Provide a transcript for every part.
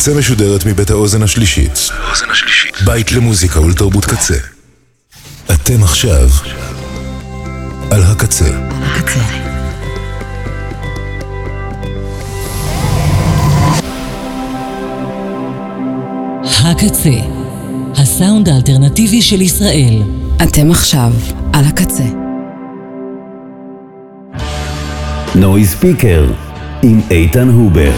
הקצה משודרת מבית האוזן השלישית. בית למוזיקה ולתרבות קצה. אתם עכשיו על הקצה. הקצה. הקצה, הסאונד האלטרנטיבי של ישראל. אתם עכשיו על הקצה. נוי ספיקר עם איתן הובר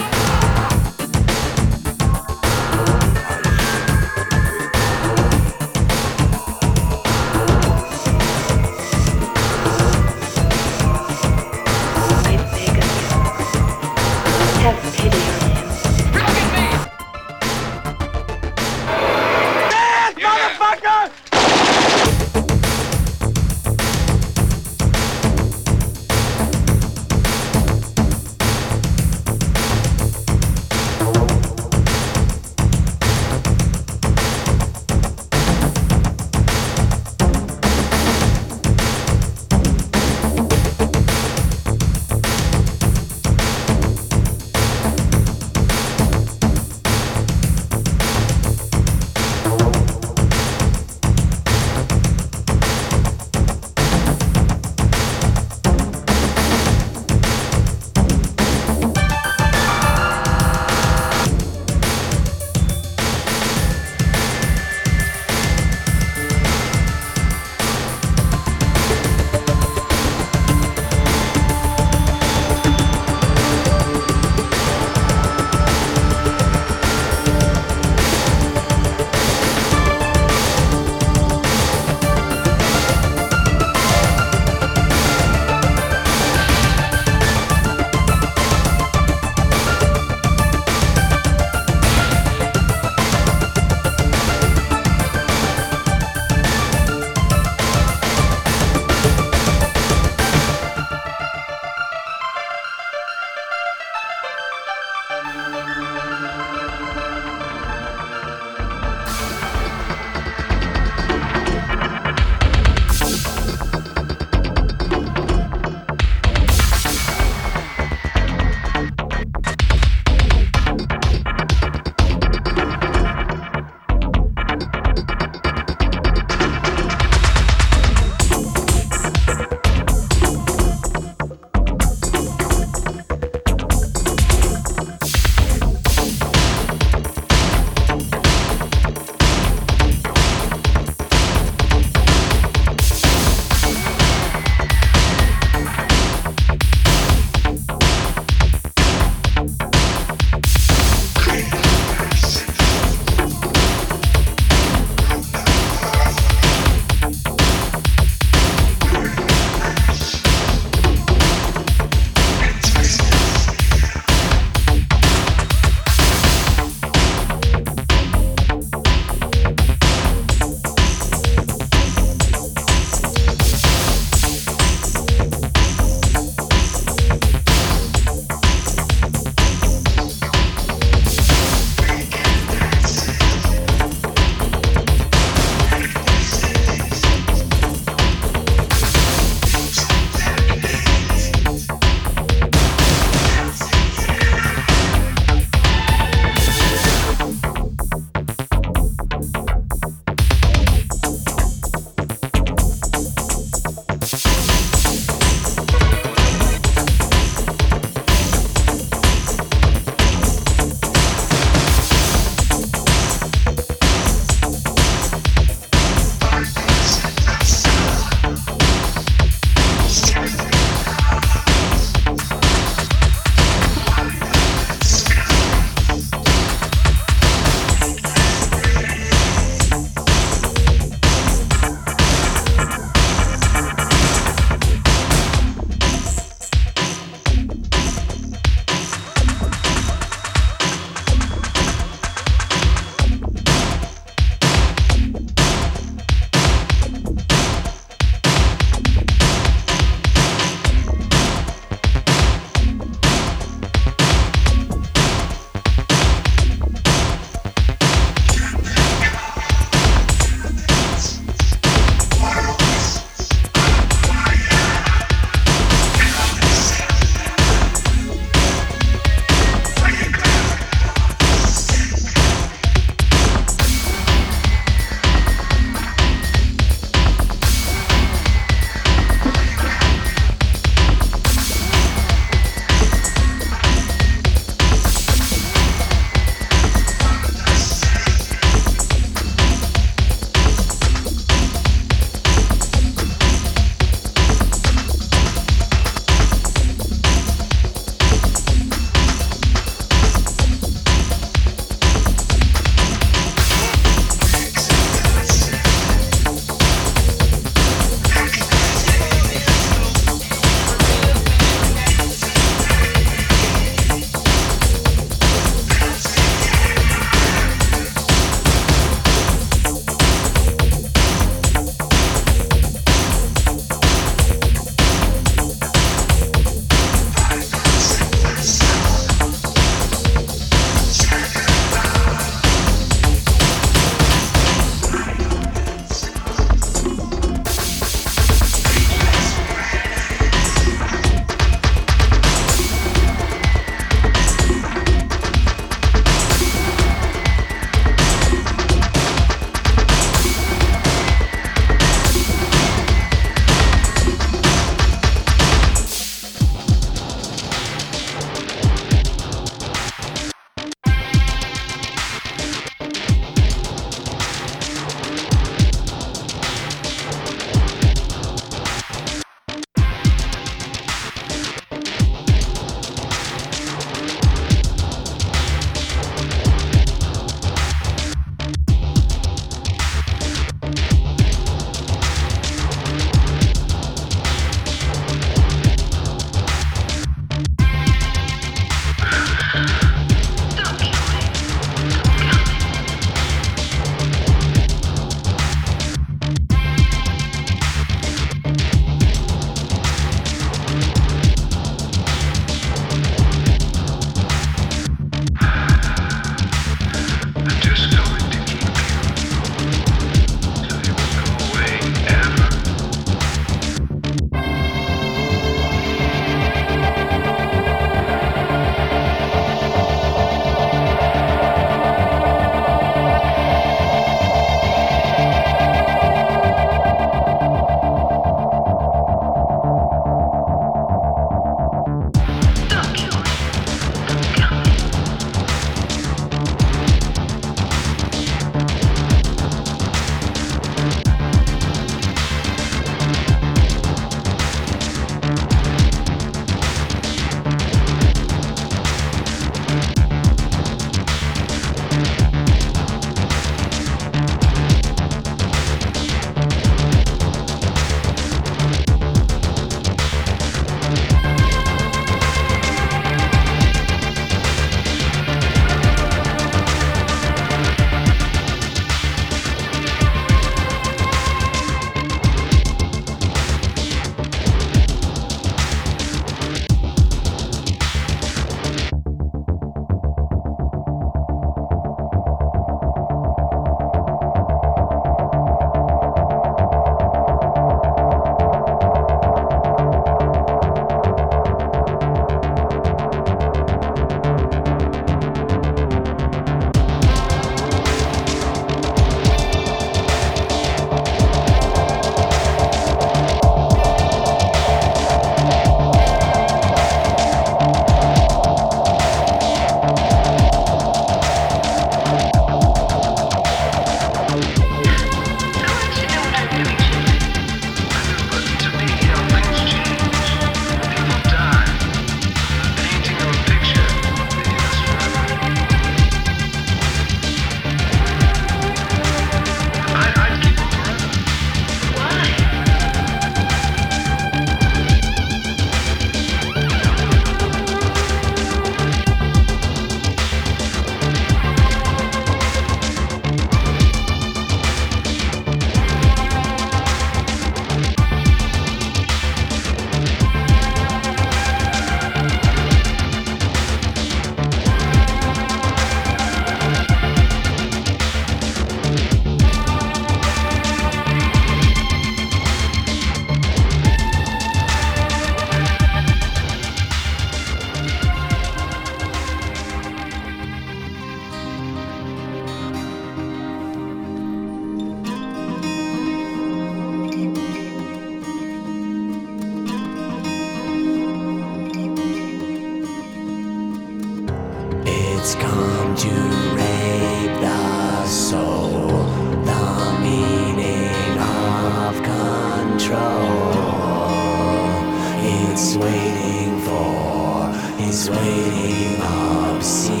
it's waiting for is waiting obscene.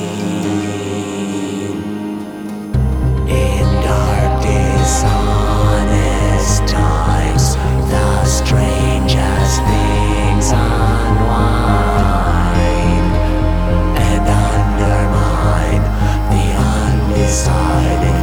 In dark, dishonest times, the strangest things unwind and undermine the undecided.